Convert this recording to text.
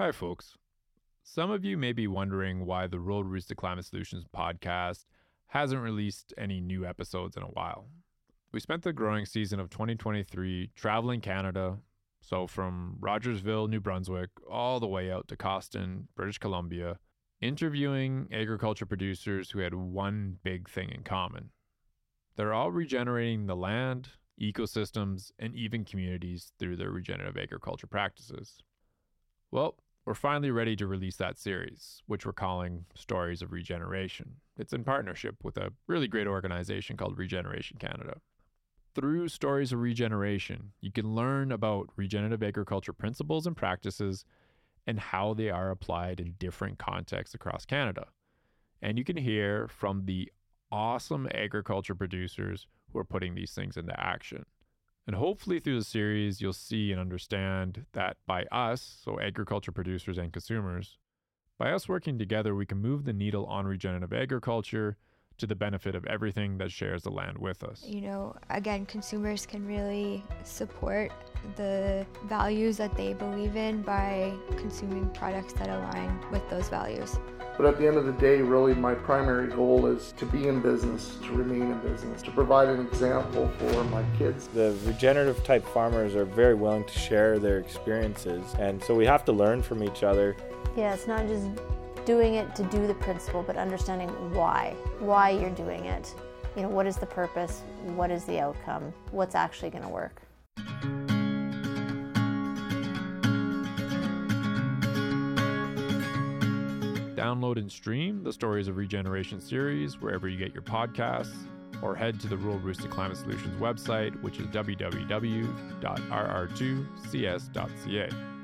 Hi, folks. Some of you may be wondering why the Rural Routes to Climate Solutions podcast hasn't released any new episodes in a while. We spent the growing season of 2023 traveling Canada, so from Rogersville, New Brunswick, all the way out to Cawston, British Columbia, interviewing agriculture producers who had one big thing in common. They're all regenerating the land, ecosystems, and even communities through their regenerative agriculture practices. Well, we're finally ready to release that series, which we're calling Stories of Regeneration. It's in partnership with a really great organization called Regeneration Canada. Through Stories of Regeneration, you can learn about regenerative agriculture principles and practices and how they are applied in different contexts across Canada. And you can hear from the awesome agriculture producers who are putting these things into action. And hopefully, through the series, you'll see and understand that by us, so agriculture producers and consumers, by us working together, we can move the needle on regenerative agriculture to the benefit of everything that shares the land with us. You know, again, consumers can really support the values that they believe in by consuming products that align with those values. But at the end of the day, really, my primary goal is to be in business, to remain in business, to provide an example for my kids. The regenerative type farmers are very willing to share their experiences, and so we have to learn from each other. Yeah, it's not just doing it to do the principle, but understanding why, why you're doing it. You know, what is the purpose? What is the outcome? What's actually going to work? Download and stream the Stories of Regeneration series wherever you get your podcasts, or head to the Rural Routes to Climate Solutions website, which is www.rr2cs.ca.